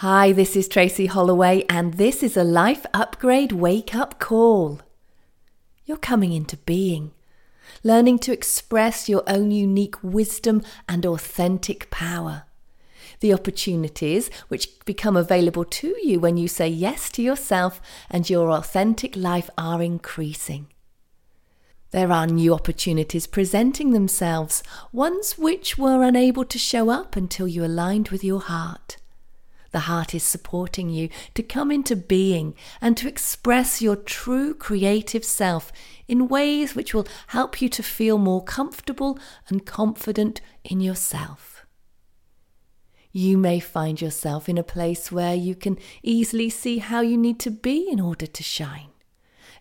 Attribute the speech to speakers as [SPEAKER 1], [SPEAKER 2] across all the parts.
[SPEAKER 1] Hi, this is Tracy Holloway, and this is a Life Upgrade Wake Up Call. You're coming into being, learning to express your own unique wisdom and authentic power. The opportunities which become available to you when you say yes to yourself and your authentic life are increasing. There are new opportunities presenting themselves, ones which were unable to show up until you aligned with your heart. The heart is supporting you to come into being and to express your true creative self in ways which will help you to feel more comfortable and confident in yourself. You may find yourself in a place where you can easily see how you need to be in order to shine.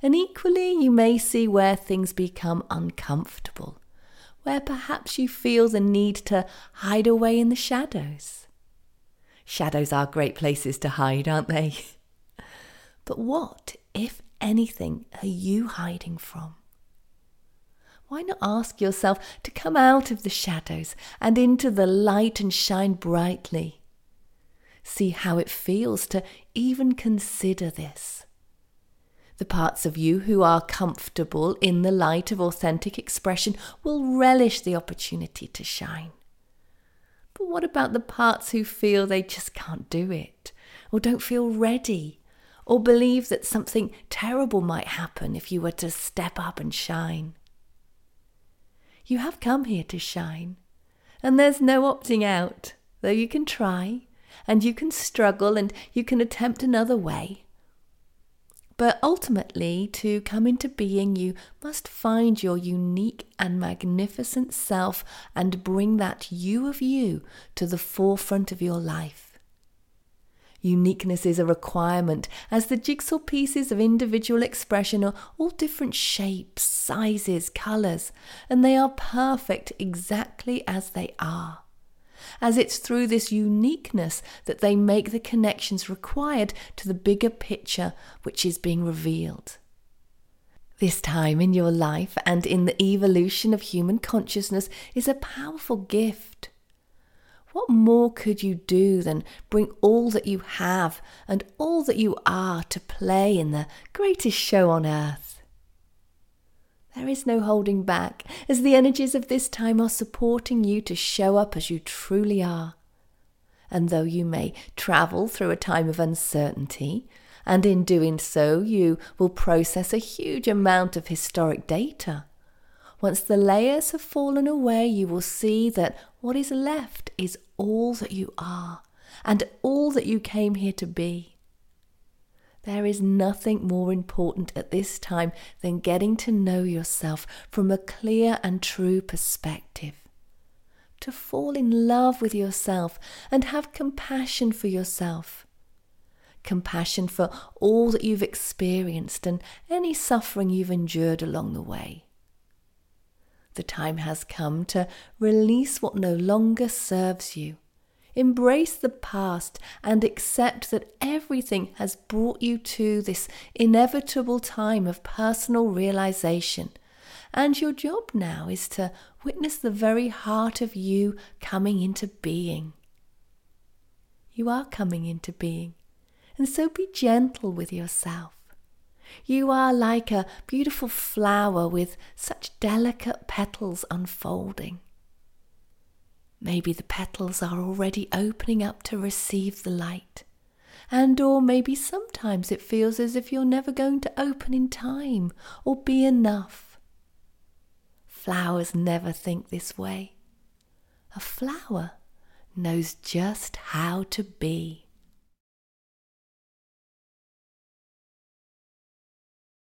[SPEAKER 1] And equally, you may see where things become uncomfortable, where perhaps you feel the need to hide away in the shadows. Shadows are great places to hide, aren't they? But what, if anything, are you hiding from? Why not ask yourself to come out of the shadows and into the light and shine brightly? See how it feels to even consider this. The parts of you who are comfortable in the light of authentic expression will relish the opportunity to shine. But what about the parts who feel they just can't do it, or don't feel ready, or believe that something terrible might happen if you were to step up and shine? You have come here to shine, and there's no opting out, though you can try, and you can struggle, and you can attempt another way. But ultimately, to come into being, you must find your unique and magnificent self and bring that you of you to the forefront of your life. Uniqueness is a requirement, as the jigsaw pieces of individual expression are all different shapes, sizes, colours, and they are perfect exactly as they are as it's through this uniqueness that they make the connections required to the bigger picture which is being revealed. This time in your life and in the evolution of human consciousness is a powerful gift. What more could you do than bring all that you have and all that you are to play in the greatest show on earth? There is no holding back, as the energies of this time are supporting you to show up as you truly are. And though you may travel through a time of uncertainty, and in doing so you will process a huge amount of historic data, once the layers have fallen away, you will see that what is left is all that you are and all that you came here to be. There is nothing more important at this time than getting to know yourself from a clear and true perspective. To fall in love with yourself and have compassion for yourself. Compassion for all that you've experienced and any suffering you've endured along the way. The time has come to release what no longer serves you Embrace the past and accept that everything has brought you to this inevitable time of personal realization. And your job now is to witness the very heart of you coming into being. You are coming into being, and so be gentle with yourself. You are like a beautiful flower with such delicate petals unfolding. Maybe the petals are already opening up to receive the light. And or maybe sometimes it feels as if you're never going to open in time or be enough. Flowers never think this way. A flower knows just how to be.